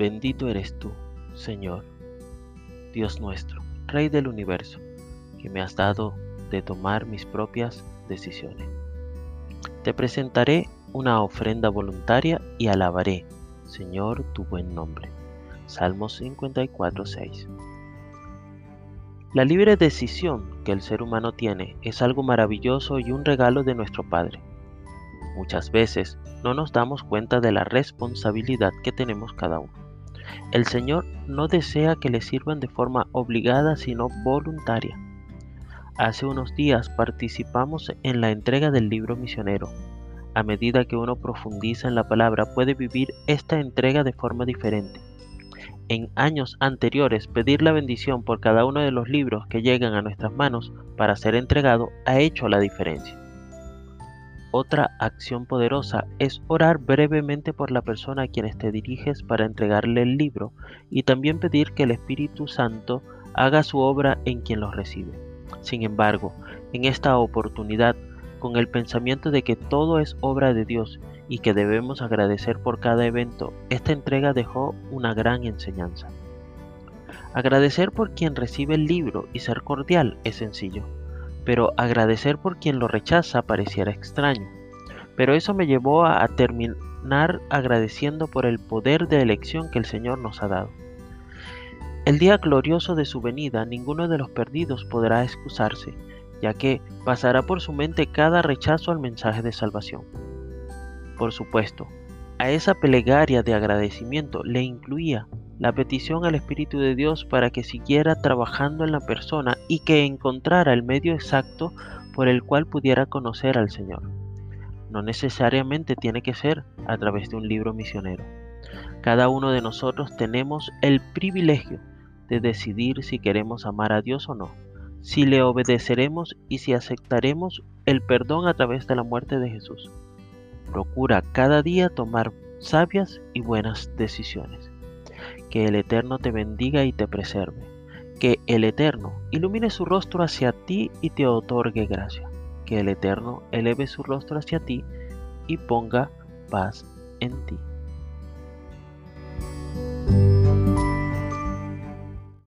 Bendito eres tú, Señor, Dios nuestro, Rey del universo, que me has dado de tomar mis propias decisiones. Te presentaré una ofrenda voluntaria y alabaré, Señor, tu buen nombre. Salmos 54, 6. La libre decisión que el ser humano tiene es algo maravilloso y un regalo de nuestro Padre. Muchas veces no nos damos cuenta de la responsabilidad que tenemos cada uno. El Señor no desea que le sirvan de forma obligada, sino voluntaria. Hace unos días participamos en la entrega del libro misionero. A medida que uno profundiza en la palabra, puede vivir esta entrega de forma diferente en años anteriores pedir la bendición por cada uno de los libros que llegan a nuestras manos para ser entregado ha hecho la diferencia. Otra acción poderosa es orar brevemente por la persona a quien te diriges para entregarle el libro y también pedir que el Espíritu Santo haga su obra en quien los recibe. Sin embargo, en esta oportunidad, con el pensamiento de que todo es obra de Dios y que debemos agradecer por cada evento, esta entrega dejó una gran enseñanza. Agradecer por quien recibe el libro y ser cordial es sencillo, pero agradecer por quien lo rechaza pareciera extraño. Pero eso me llevó a, terminar agradeciendo por el poder de elección que el Señor nos ha dado. El día glorioso de su venida ninguno de los perdidos podrá excusarse, ya que pasará por su mente cada rechazo al mensaje de salvación. Por supuesto, a esa plegaria de agradecimiento le incluía la petición al Espíritu de Dios para que siguiera trabajando en la persona y que encontrara el medio exacto por el cual pudiera conocer al Señor. No necesariamente tiene que ser a través de un libro misionero. Cada uno de nosotros tenemos el privilegio de decidir si queremos amar a Dios o no, si le obedeceremos y si aceptaremos el perdón a través de la muerte de Jesús. Procura cada día tomar sabias y buenas decisiones. Que el Eterno te bendiga y te preserve. Que el Eterno ilumine su rostro hacia ti y te otorgue gracia. Que el Eterno eleve su rostro hacia ti y ponga paz en ti.